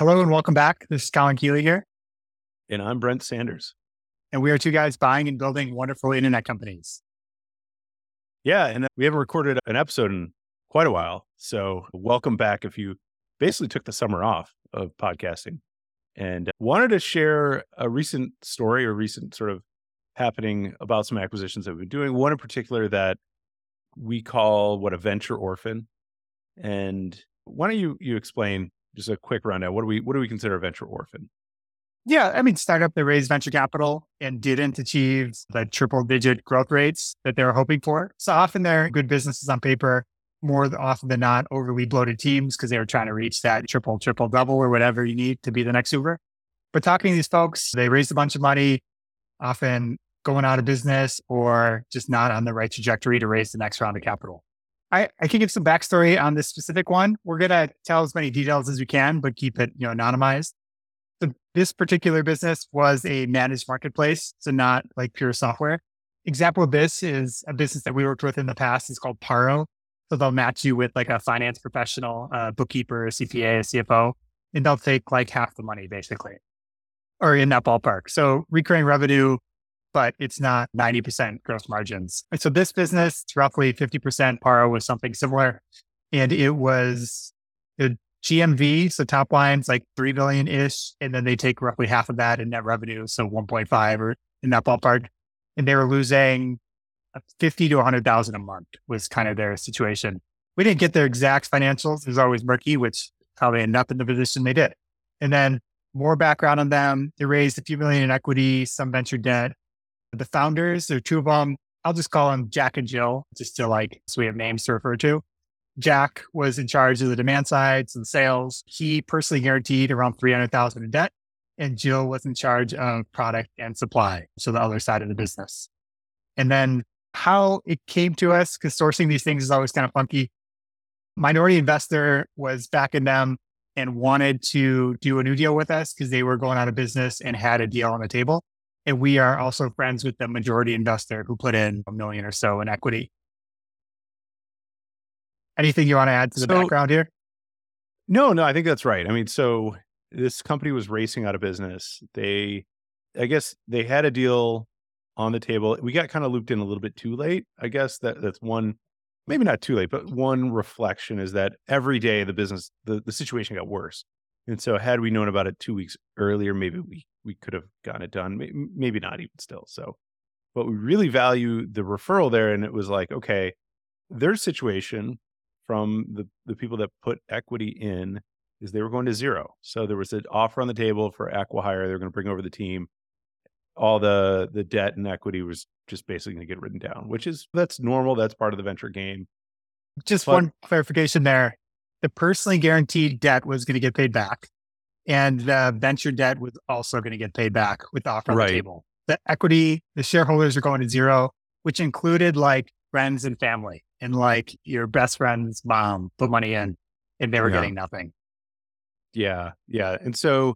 Hello and welcome back. This is Colin Keeley here. And I'm Brent Sanders. And we are two guys buying and building wonderful internet companies. Yeah. And we haven't recorded an episode in quite a while. So welcome back if you basically took the summer off of podcasting and uh, wanted to share a recent story or recent sort of happening about some acquisitions that we've been doing. One in particular that we call what a venture orphan. And why don't you you explain just a quick rundown? What do we what do we consider a venture orphan? Yeah, I mean, startup that raised venture capital and didn't achieve the triple digit growth rates that they were hoping for. So often they're good businesses on paper, more often than not overly bloated teams because they were trying to reach that triple, triple, double or whatever you need to be the next Uber. But talking to these folks, they raised a bunch of money, often going out of business or just not on the right trajectory to raise the next round of capital. I, I can give some backstory on this specific one. We're going to tell as many details as we can, but keep it, you know, anonymized. So this particular business was a managed marketplace, so not like pure software. Example of this is a business that we worked with in the past. It's called Paro. So they'll match you with like a finance professional, a bookkeeper, a CPA, a CFO, and they'll take like half the money basically, or in that ballpark. So recurring revenue, but it's not 90% gross margins. So this business, it's roughly 50%. Paro was something similar. And it was the GMV, so top line's like 3 billion ish. And then they take roughly half of that in net revenue. So 1.5 or in that ballpark. And they were losing 50 to 100,000 a month was kind of their situation. We didn't get their exact financials. It was always murky, which probably ended up in the position they did. And then more background on them. They raised a few million in equity, some venture debt. The founders, there are two of them. I'll just call them Jack and Jill, just to like, so we have names to refer to. Jack was in charge of the demand sides and sales. He personally guaranteed around 300,000 in debt and Jill was in charge of product and supply. So the other side of the business. And then how it came to us, because sourcing these things is always kind of funky. Minority investor was backing them and wanted to do a new deal with us because they were going out of business and had a deal on the table. And we are also friends with the majority investor who put in a million or so in equity. Anything you want to add to the so, background here? No, no, I think that's right. I mean, so this company was racing out of business. They, I guess they had a deal on the table. We got kind of looped in a little bit too late. I guess that that's one, maybe not too late, but one reflection is that every day the business, the, the situation got worse. And so had we known about it two weeks earlier, maybe we, we could have gotten it done. Maybe, not even still. So, but we really value the referral there. And it was like, okay, their situation from the, the people that put equity in is they were going to zero. So there was an offer on the table for acquihire. They were going to bring over the team all the the debt and equity was just basically going to get written down, which is that's normal. That's part of the venture game. Just but, one clarification there: the personally guaranteed debt was going to get paid back, and the venture debt was also going to get paid back with the offer on right. the table. The equity, the shareholders are going to zero, which included like friends and family, and like your best friend's mom put money in, and they were yeah. getting nothing. Yeah, yeah, and so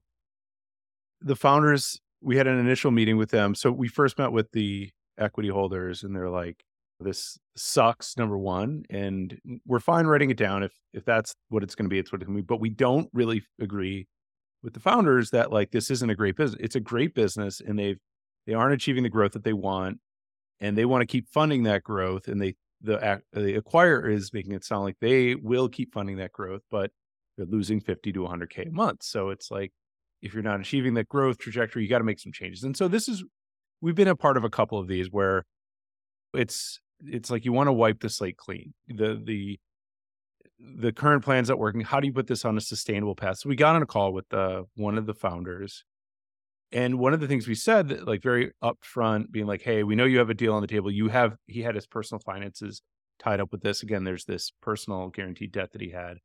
the founders we had an initial meeting with them. So we first met with the equity holders and they're like, this sucks, number one. And we're fine writing it down. If if that's what it's going to be, it's what it's going to be. But we don't really agree with the founders that like this isn't a great business. It's a great business and they've they aren't achieving the growth that they want and they want to keep funding that growth and they the the acquirer is making it sound like they will keep funding that growth but they're losing 50 to 100k a month so it's like if you're not achieving that growth trajectory, you got to make some changes. And so this is we've been a part of a couple of these where it's it's like you want to wipe the slate clean. The the the current plans not working. How do you put this on a sustainable path? So we got on a call with uh, one of the founders, and one of the things we said, that, like very upfront, being like, "Hey, we know you have a deal on the table. You have." He had his personal finances tied up with this. Again, there's this personal guaranteed debt that he had.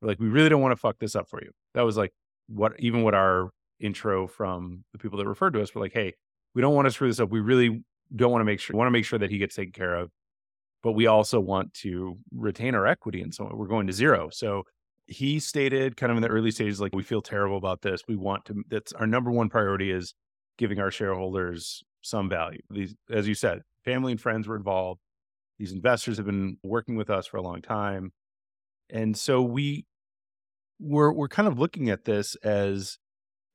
We're like, we really don't want to fuck this up for you. That was like what even what our intro from the people that referred to us were like, hey, we don't want to screw this up. We really don't want to make sure want to make sure that he gets taken care of, but we also want to retain our equity and so we're going to zero. So he stated kind of in the early stages, like we feel terrible about this. We want to that's our number one priority is giving our shareholders some value. These, as you said, family and friends were involved. These investors have been working with us for a long time. And so we we're we're kind of looking at this as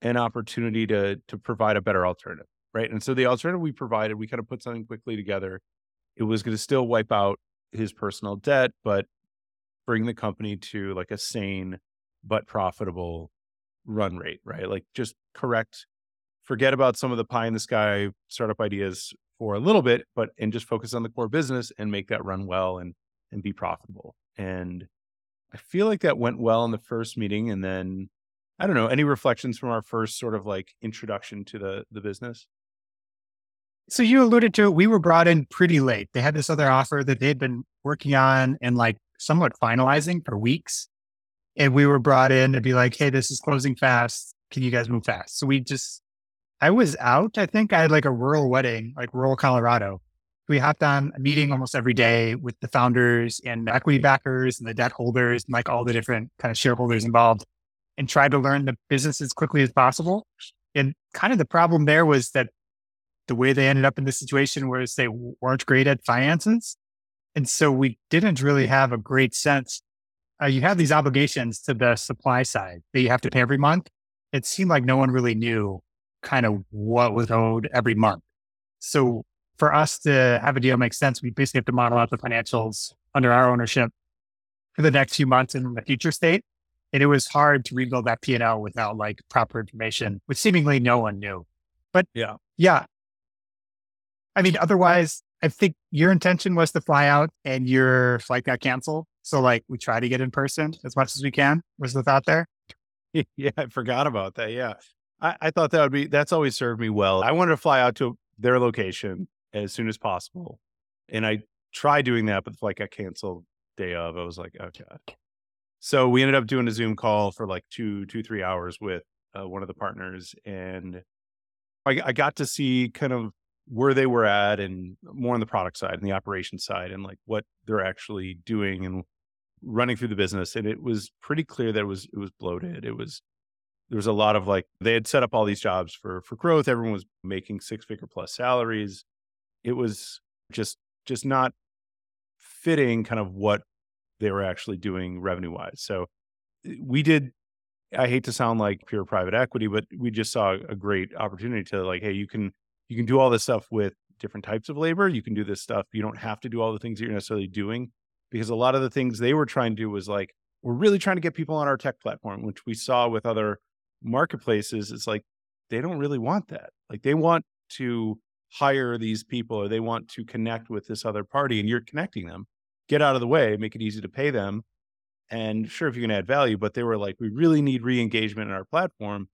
an opportunity to to provide a better alternative, right? And so the alternative we provided, we kind of put something quickly together. It was going to still wipe out his personal debt, but bring the company to like a sane but profitable run rate, right? Like just correct, forget about some of the pie in the sky startup ideas for a little bit, but and just focus on the core business and make that run well and and be profitable. And I feel like that went well in the first meeting. And then I don't know, any reflections from our first sort of like introduction to the the business? So you alluded to it, we were brought in pretty late. They had this other offer that they'd been working on and like somewhat finalizing for weeks. And we were brought in to be like, hey, this is closing fast. Can you guys move fast? So we just, I was out. I think I had like a rural wedding, like rural Colorado. We hopped on a meeting almost every day with the founders and equity backers and the debt holders and like all the different kind of shareholders involved and tried to learn the business as quickly as possible. And kind of the problem there was that the way they ended up in this situation was they weren't great at finances. And so we didn't really have a great sense. Uh, you have these obligations to the supply side that you have to pay every month. It seemed like no one really knew kind of what was owed every month. So for us to have a deal make sense, we basically have to model out the financials under our ownership for the next few months in the future state. And it was hard to rebuild that P&L without like proper information, which seemingly no one knew. But yeah, yeah. I mean, otherwise, I think your intention was to fly out and your flight got canceled. So like we try to get in person as much as we can was the thought there. yeah, I forgot about that. Yeah. I, I thought that would be that's always served me well. I wanted to fly out to their location as soon as possible. And I tried doing that, but the flight got canceled day of. I was like, okay. So we ended up doing a Zoom call for like two, two, three hours with uh, one of the partners. And I, I got to see kind of where they were at and more on the product side and the operation side and like what they're actually doing and running through the business. And it was pretty clear that it was, it was bloated. It was, there was a lot of like, they had set up all these jobs for, for growth. Everyone was making six figure plus salaries it was just just not fitting kind of what they were actually doing revenue wise. So eh, we did I hate to sound like pure private equity, but we just saw a great opportunity to like, hey, you can you can do all this stuff with different types of labor. You can do this stuff. You don't have to do all the things that you're necessarily doing because a lot of the things they were trying to do was like, we're really trying to get people on our tech platform, which we saw with other marketplaces. It's like they don't really want that. Like they want to hire these people or they want to connect with this other party and you're connecting them, get out of the way, make it easy to pay them. And sure, if you can add value, but they were like, we really need re engagement in our platform.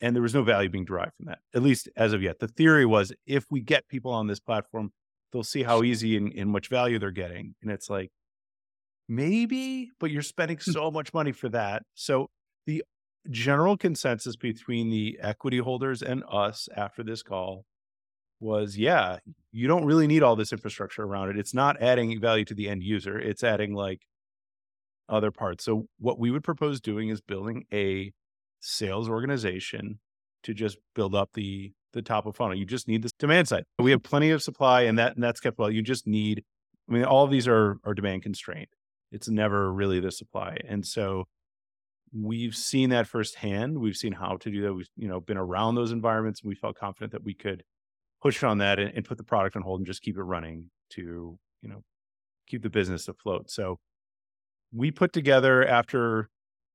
And there was no value being derived from that, at least as of yet. The theory was if we get people on this platform, they'll see how easy and, and much value they're getting. And it's like, maybe, but you're spending hmm. so much money for that. So the general consensus between the equity holders and us after this call was yeah, you don't really need all this infrastructure around it. It's not adding value to the end user, it's adding like other parts. So, what we would propose doing is building a sales organization to just build up the the top of funnel. You just need the demand side. We have plenty of supply and that and that's kept well. You just need I mean all of these are are demand constrained. It's never really the supply. And so we've seen that firsthand. We've seen how to do that. We've, you know, been around those environments and we felt confident that we could push on that and, and put the product on hold and just keep it running to you know keep the business afloat. So we put together after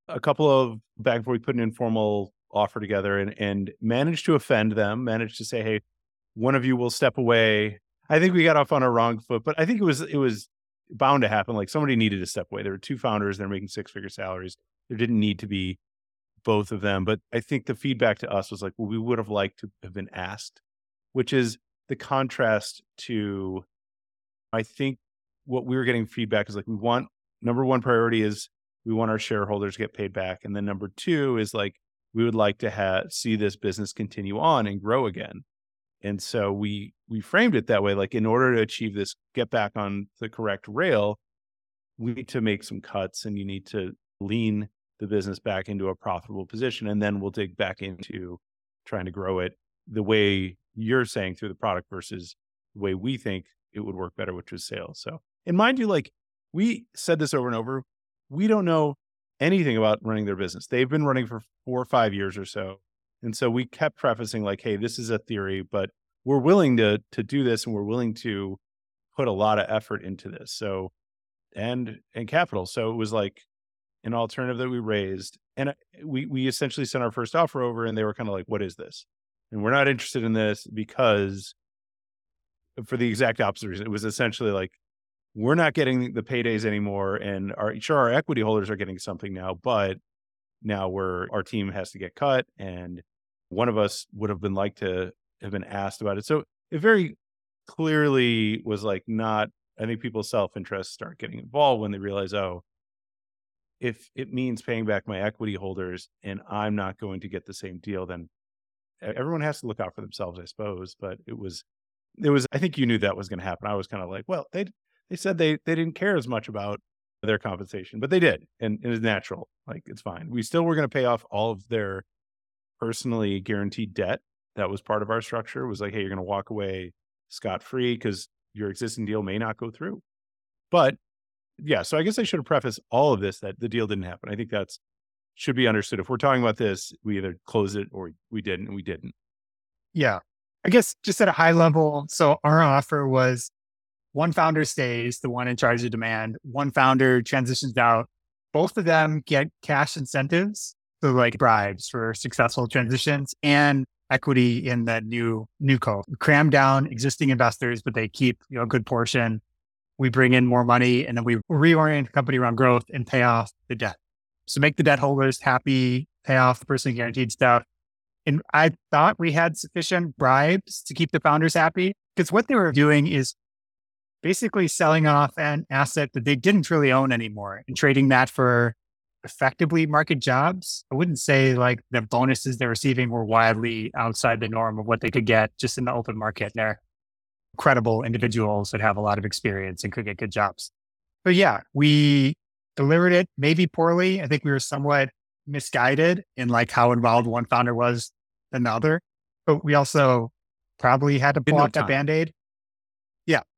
a couple of back before we put an informal offer together and and managed to offend them, managed to say, hey, one of you will step away. I think we got off on a wrong foot, but I think it was it was bound to happen. Like somebody needed to step away. There were two founders, they're making six figure salaries. There didn't need to be both of them. But I think the feedback to us was like, well, we would have liked to have been asked which is the contrast to, I think what we were getting feedback is like, we want number one priority is we want our shareholders get paid back. And then number two is like, we would like to have see this business continue on and grow again. And so we we framed it that way. Like in order to achieve this, get back on the correct rail, we need to make some cuts and you need to lean the business back into a profitable position. And then we'll dig back into trying to grow it the way you're saying through the product versus the way we think it would work better, which is sales. So, and mind you, like we said this over and over, we don't know anything about running their business. They've been running for four or five years or so. And so we kept prefacing like, hey, this is a theory, but we're willing to to do this and we're willing to put a lot of effort into this. So and and capital. So it was like an alternative that we raised. And we we essentially sent our first offer over and they were kind of like, what is this? And we're not interested in this because for the exact opposite reason. It was essentially like, we're not getting the paydays anymore. And our sure our equity holders are getting something now, but now we're our team has to get cut. And one of us would have been like to have been asked about it. So it very clearly was like not I think people's self interest start getting involved when they realize, oh, if it means paying back my equity holders and I'm not going to get the same deal, then everyone has to look out for themselves, I suppose. But it was, it was. I think you knew that was going to happen. I was kind of like, well, they they said they they didn't care as much about their compensation, but they did, and it is natural. Like it's fine. We still were going to pay off all of their personally guaranteed debt. That was part of our structure. Was like, hey, you're going to walk away scot free because your existing deal may not go through. But yeah, so I guess I should have prefaced all of this that the deal didn't happen. I think that's should be understood. If we're talking about this, we either close it or we didn't, and we didn't. Yeah. I guess just at a high level, so our offer was one founder stays, the one in charge of demand, one founder transitions out. Both of them get cash incentives, so like bribes for successful transitions and equity in the new new co. Cram down existing investors, but they keep you know a good portion. We bring in more money and then we reorient the company around growth and pay off the debt. So make the debt holders happy, pay off the personally guaranteed stuff. And I thought we had sufficient bribes to keep the founders happy because what they were doing is basically selling off an asset that they didn't really own anymore and trading that for effectively market jobs. I wouldn't say like the bonuses they're receiving were wildly outside the norm of what they could get just in the open market. They're credible individuals that have a lot of experience and could get good jobs. But yeah, we delivered it maybe poorly. I think we were somewhat misguided in like how involved one founder was than the other. But we also probably had to pull out that band-aid. Yeah,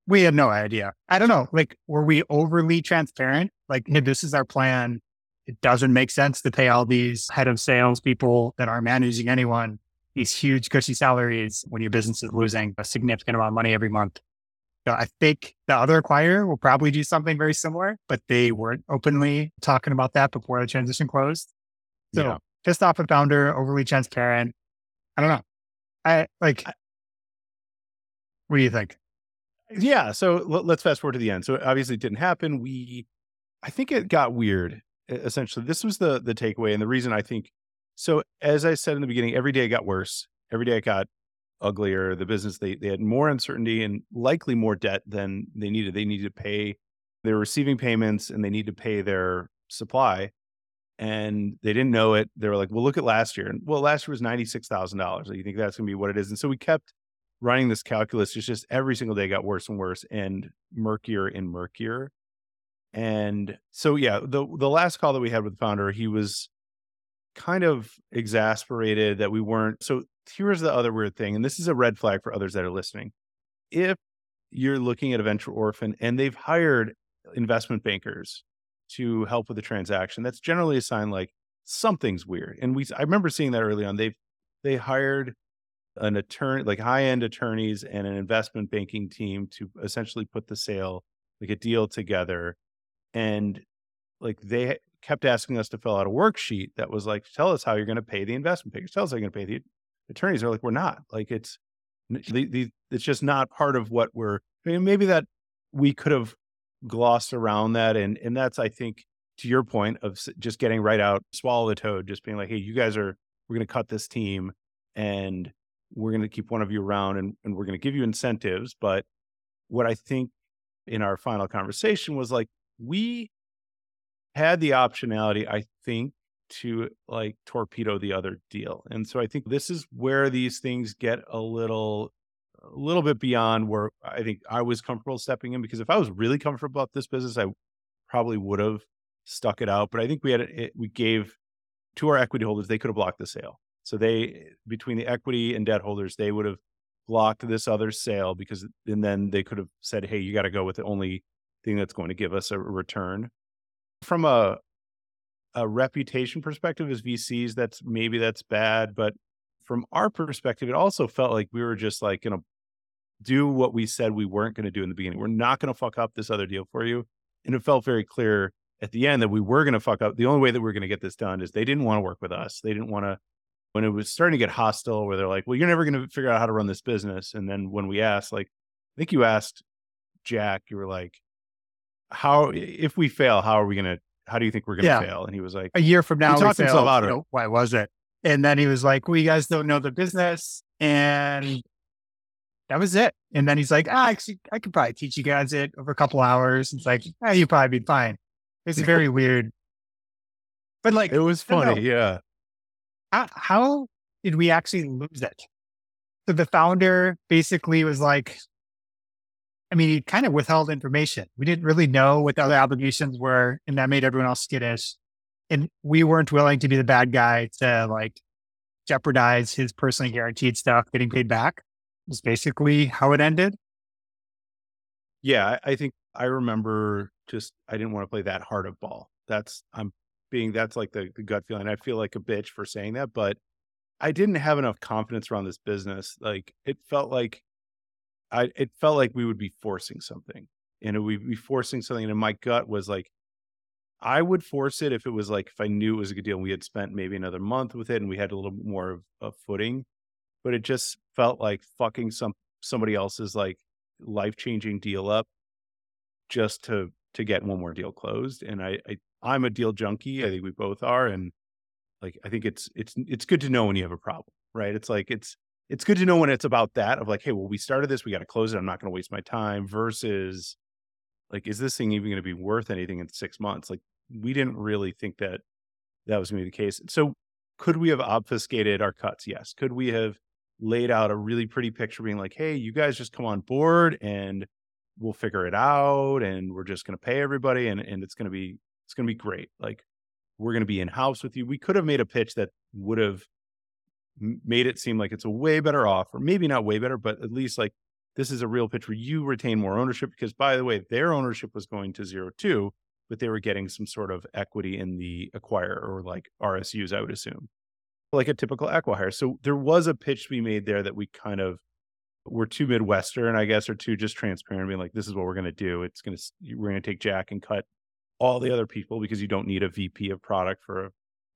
we had no idea. I don't know. Like, were we overly transparent? Like, hey, this is our plan it doesn't make sense to pay all these head of sales people that aren't managing anyone these huge cushy salaries when your business is losing a significant amount of money every month. So I think the other acquirer will probably do something very similar, but they weren't openly talking about that before the transition closed. So yeah. pissed off a founder, overly transparent. I don't know. I like. What do you think? Yeah. So let's fast forward to the end. So obviously it didn't happen. We, I think it got weird essentially. This was the the takeaway and the reason i think so as i said in the beginning every day it got worse. Every day it got uglier. The business they, they had more uncertainty and likely more debt than they needed. They needed to pay they were receiving payments and they need to pay their supply and they didn't know it. They were like well look at last year. And well last year was $96000 you think that's going to be what it is? And so we kept running this calculus it's just every single day got worse and worse and murkier and murkier and so yeah, the the last call that we had with the founder, he was kind of exasperated that we weren't. So here's the other weird thing, and this is a red flag for others that are listening. If you're looking at a venture orphan and they've hired investment bankers to help with the transaction, that's generally a sign like something's weird. And we I remember seeing that early on. They've they hired an attorney, like high end attorneys and an investment banking team to essentially put the sale, like a deal together and like they kept asking us to fill out a worksheet that was like, tell us how you're going to pay the investment bankers. Tell us how you're going to pay the attorneys. They're like, we're not. Like it's the, the it's just not part of what we're. I mean, maybe that we could have glossed around that, and and that's I think to your point of just getting right out, swallow the toad, just being like, hey, you guys are we're going to cut this team, and we're going to keep one of you around, and and we're going to give you incentives. But what I think in our final conversation was like we had the optionality, I think, to like torpedo the other deal. And so I think this is where these things get a little a little bit beyond where I think I was comfortable stepping in because if I was really comfortable about this business, I probably would have stuck it out. But I think we had it, we gave to our equity holders, they could have blocked the sale. So they between the equity and debt holders, they would have blocked this other sale because and then they could have said, Hey, you got to go with the only thing that's going to give us a return. From a a reputation perspective as VCs, that's maybe that's bad. But from our perspective, it also felt like we were just like going to do what we said we weren't going to do in the beginning. We're not going to fuck up this other deal for you. And it felt very clear at the end that we were going to fuck up. The only way that we are going to get this done is they didn't want to work with us. They didn't want to, when it was starting to get hostile, where they're like, well, you're never going to figure out how to run this business. And then when we asked, like, I think you asked Jack, you were like, how, if we fail, how are we going to, how do you think we're going to yeah. fail? And he was like, a year from now, we failed, out of it. why was it? And then he was like, well, you guys don't know the business. And that was it. And then he's like, ah, actually, I could probably teach you guys it over a couple hours. It's like, ah, you'd probably be fine. It's very weird. But like, it was funny. Yeah. How, did we actually lose it? So the founder basically was like, I mean, he kind of withheld information. We didn't really know what the other obligations were, and that made everyone else skittish. And we weren't willing to be the bad guy to like jeopardize his personally guaranteed stuff getting paid back was basically how it ended. Yeah, I think I remember just I didn't want to play that hard of ball. That's I'm being that's like the, the gut feeling. I feel like a bitch for saying that, but I didn't have enough confidence around this business. Like it felt like I it felt like we would be forcing something. And would be forcing something. And my gut was like, I would force it if it was like if I knew it was a good deal and we had spent maybe another month with it and we had a little more of a footing but it just felt like fucking some somebody else's like life changing deal up just to to get one more deal closed. And I, I I'm a deal junkie. I think we both are, and like I think it's it's it's good to know when you have a problem, right? It's like it's it's good to know when it's about that of like, hey, well, we started this, we got to close it. I'm not going to waste my time. Versus, like, is this thing even going to be worth anything in six months? Like, we didn't really think that that was going to be the case. So, could we have obfuscated our cuts? Yes. Could we have laid out a really pretty picture being like, hey, you guys just come on board and we'll figure it out and we're just going to pay everybody and, and it's going to be it's going to be great. Like we're going to be in house with you. We could have made a pitch that would have made it seem like it's a way better offer, maybe not way better, but at least like this is a real pitch where you retain more ownership because by the way, their ownership was going to zero two, but they were getting some sort of equity in the acquirer or like RSUs, I would assume like a typical acquihire. So there was a pitch we made there that we kind of were too Midwestern, I guess, or too just transparent, being like, this is what we're going to do. It's going to, we're going to take Jack and cut all the other people because you don't need a VP of product for a,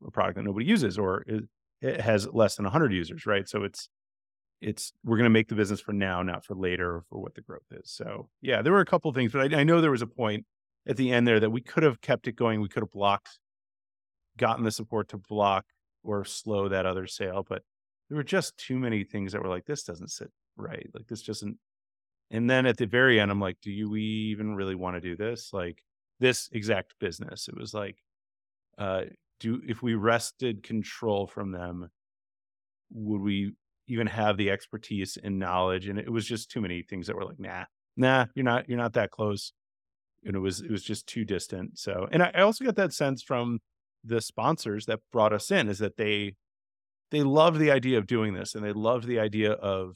a product that nobody uses or it, it has less than 100 users, right? So it's, it's we're going to make the business for now, not for later, or for what the growth is. So yeah, there were a couple of things, but I, I know there was a point at the end there that we could have kept it going. We could have blocked, gotten the support to block or slow that other sale. But there were just too many things that were like, this doesn't sit right. Like this doesn't. And then at the very end, I'm like, do you even really want to do this? Like this exact business. It was like, uh, do if we wrested control from them, would we even have the expertise and knowledge? And it was just too many things that were like, nah, nah, you're not, you're not that close. And it was, it was just too distant. So, and I also got that sense from the sponsors that brought us in is that they they love the idea of doing this and they love the idea of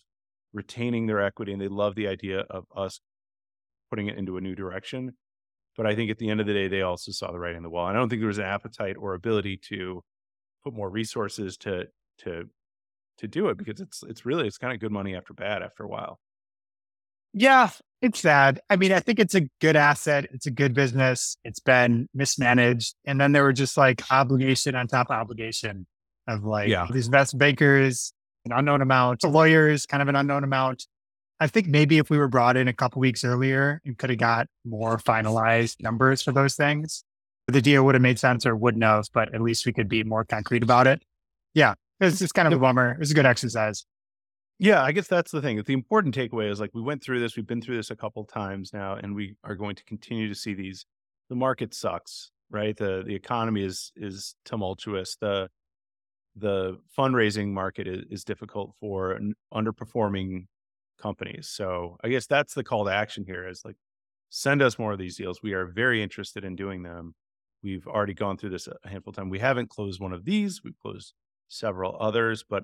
retaining their equity and they love the idea of us putting it into a new direction but i think at the end of the day they also saw the writing on the wall and i don't think there was an appetite or ability to put more resources to to to do it because it's it's really it's kind of good money after bad after a while yeah it's sad. I mean, I think it's a good asset. It's a good business. It's been mismanaged. And then there were just like obligation on top of obligation of like yeah. these best bankers, an unknown amount, of lawyers, kind of an unknown amount. I think maybe if we were brought in a couple weeks earlier and could have got more finalized numbers for those things, the deal would have made sense or wouldn't have, but at least we could be more concrete about it. Yeah, it's just kind of a bummer. It was a good exercise. Yeah, I guess that's the thing. The important takeaway is like we went through this, we've been through this a couple times now, and we are going to continue to see these. The market sucks, right? The the economy is is tumultuous. The the fundraising market is, is difficult for underperforming companies. So I guess that's the call to action here is like send us more of these deals. We are very interested in doing them. We've already gone through this a handful of times. We haven't closed one of these. We've closed several others, but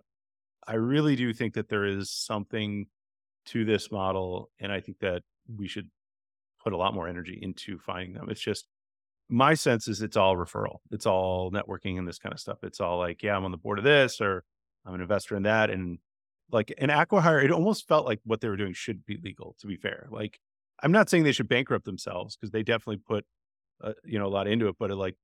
I really do think that there is something to this model. And I think that we should put a lot more energy into finding them. It's just, my sense is it's all referral. It's all networking and this kind of stuff. It's all like, yeah, I'm on the board of this or I'm an investor in that. And like an acquihire, it almost felt like what they were doing should be legal, to be fair. Like, I'm not saying they should bankrupt themselves because they definitely put, uh, you know, a lot into it, but it like,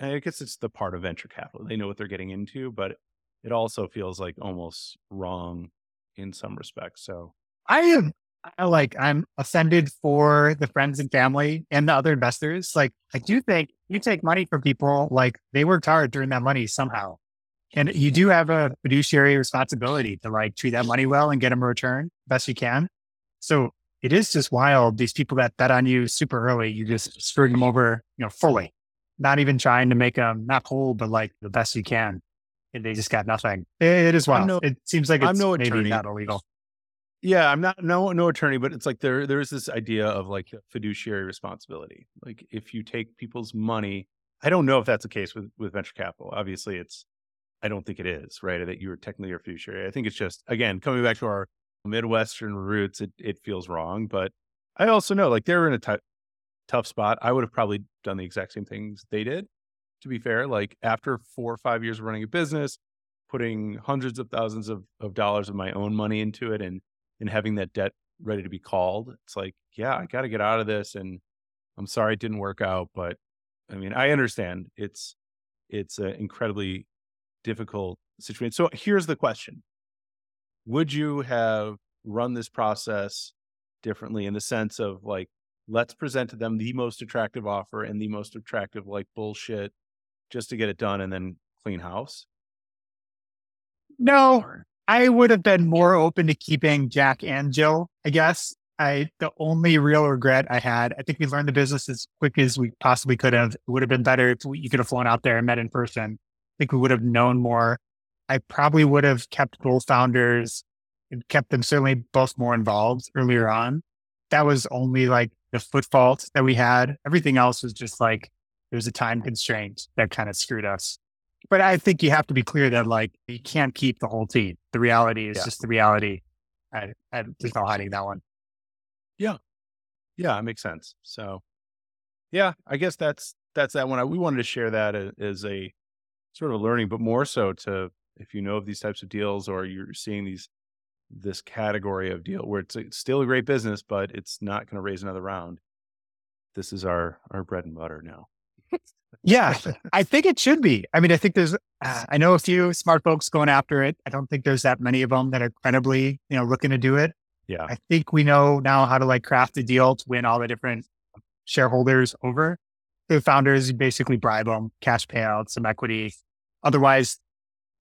I guess it's the part of venture capital. They know what they're getting into, but it also feels like almost wrong in some respects. So I am like I'm offended for the friends and family and the other investors. Like I do think you take money from people, like they worked hard to earn that money somehow. And you do have a fiduciary responsibility to like treat that money well and get them a return best you can. So it is just wild. These people that bet on you super early, you just screwed them over, you know, fully, not even trying to make them not whole, but like the best you can. And they just got nothing. it is wild. No, it seems like it's I'm no maybe attorney. not illegal. Yeah, I'm not no no attorney, but it's like there there is this idea of like fiduciary responsibility. Like if you take people's money, I don't know if that's the case with with venture capital. Obviously, it's I don't think it is right that you're technically a fiduciary. I think it's just again coming back to our midwestern roots. It it feels wrong, but I also know like they're in a t- tough spot. I would have probably done the exact same things they did. To be fair, like after four or five years of running a business, putting hundreds of thousands of, of dollars of my own money into it and and having that debt ready to be called. It's like, yeah, I got to get out of this. And I'm sorry it didn't work out, but I mean, I understand it's it's an incredibly difficult situation. So here's the question: Would you have run this process differently in the sense of like, let's present to them the most attractive offer and the most attractive like bullshit just to get it done and then clean house? No, I would have been more open to keeping Jack and Jill, I guess. I the only real regret I had, I think we learned the business as quick as we possibly could have. It would have been better if we, you could have flown out there and met in person. I think we would have known more. I probably would have kept both founders and kept them certainly both more involved earlier on. That was only like the foot fault that we had. Everything else was just like there was a time constraint that kind of screwed us but I think you have to be clear that like you can't keep the whole team. The reality is yeah. just the reality. I, I, there's no hiding that one. Yeah, yeah, it makes sense. So, yeah, I guess that's that's that one. I, we wanted to share that as a sort of a learning, but more so to if you know of these types of deals or you're seeing these this category of deal where it's, it's still a great business, but it's not going to raise another round. This is our our bread and butter now. Yeah, I think it should be. I mean, I think there's, uh, I know a few smart folks going after it. I don't think there's that many of them that are credibly, you know, looking to do it. Yeah. I think we know now how to like craft a deal to win all the different shareholders over. The founders basically bribe them, cash payouts, some equity. Otherwise,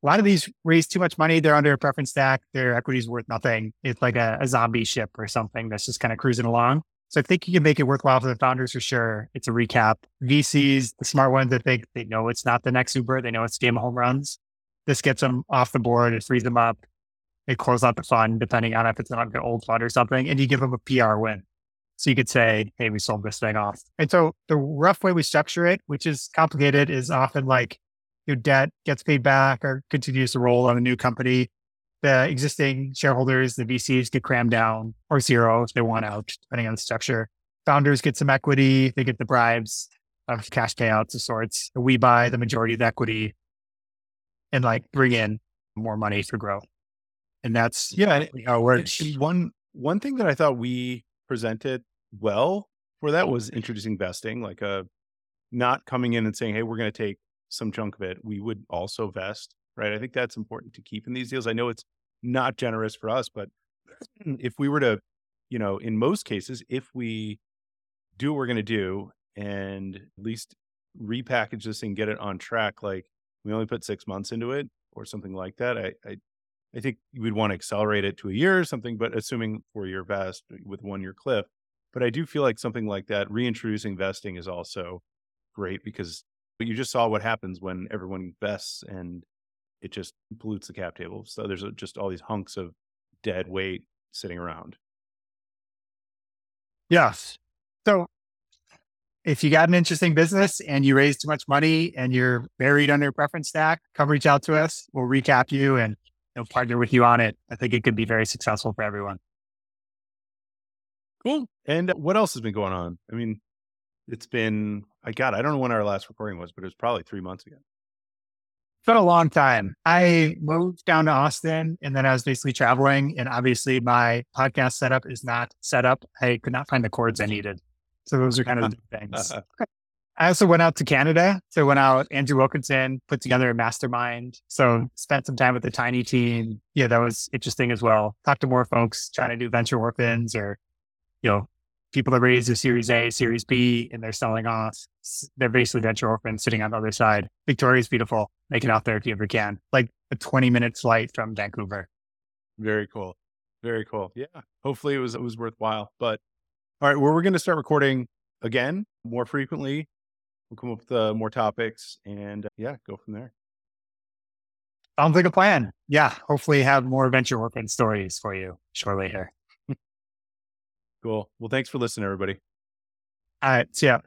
a lot of these raise too much money. They're under a preference stack. Their equity is worth nothing. It's like a, a zombie ship or something that's just kind of cruising along. So I think you can make it worthwhile for the founders for sure. It's a recap. VCs, the smart ones that think they know it's not the next Uber, they know it's game of home runs. This gets them off the board, it frees them up. It closes out the fund, depending on if it's not an old fund or something, and you give them a PR win. So you could say, hey, we sold this thing off. And so the rough way we structure it, which is complicated, is often like your debt gets paid back or continues to roll on a new company the existing shareholders, the VCs get crammed down or zero if they want out, depending on the structure. Founders get some equity, they get the bribes of cash payouts of sorts. We buy the majority of the equity and like bring in more money for growth. And that's yeah, how it works. One one thing that I thought we presented well for that was introducing vesting, like a uh, not coming in and saying, Hey, we're gonna take some chunk of it. We would also vest right? I think that's important to keep in these deals. I know it's not generous for us, but if we were to, you know, in most cases, if we do what we're going to do and at least repackage this and get it on track, like we only put six months into it or something like that, I, I, I think we'd want to accelerate it to a year or something, but assuming four year vest with one year cliff. But I do feel like something like that, reintroducing vesting is also great because but you just saw what happens when everyone vests and it just pollutes the cap table. So there's just all these hunks of dead weight sitting around. Yes. So if you got an interesting business and you raise too much money and you're buried under a preference stack, come reach out to us. We'll recap you and know, partner with you on it. I think it could be very successful for everyone. Cool. And uh, what else has been going on? I mean, it's been I got. I don't know when our last recording was, but it was probably three months ago. It's been a long time. I moved down to Austin and then I was basically traveling. And obviously, my podcast setup is not set up. I could not find the cords I needed. So those are kind of the things. I also went out to Canada. So went out, with Andrew Wilkinson put together a mastermind. So spent some time with the tiny team. Yeah, that was interesting as well. Talked to more folks trying to do venture orphans or, you know, people that raise a series A, series B, and they're selling off. They're basically venture orphans sitting on the other side. Victoria's beautiful. Make it out there if you ever can. Like a 20 minute flight from Vancouver. Very cool. Very cool. Yeah. Hopefully it was it was worthwhile. But all right, well, we're going to start recording again more frequently. We'll come up with uh, more topics and uh, yeah, go from there. Sounds like a plan. Yeah. Hopefully have more venture orphan stories for you shortly here. Cool. Well, thanks for listening, everybody. All right. See ya.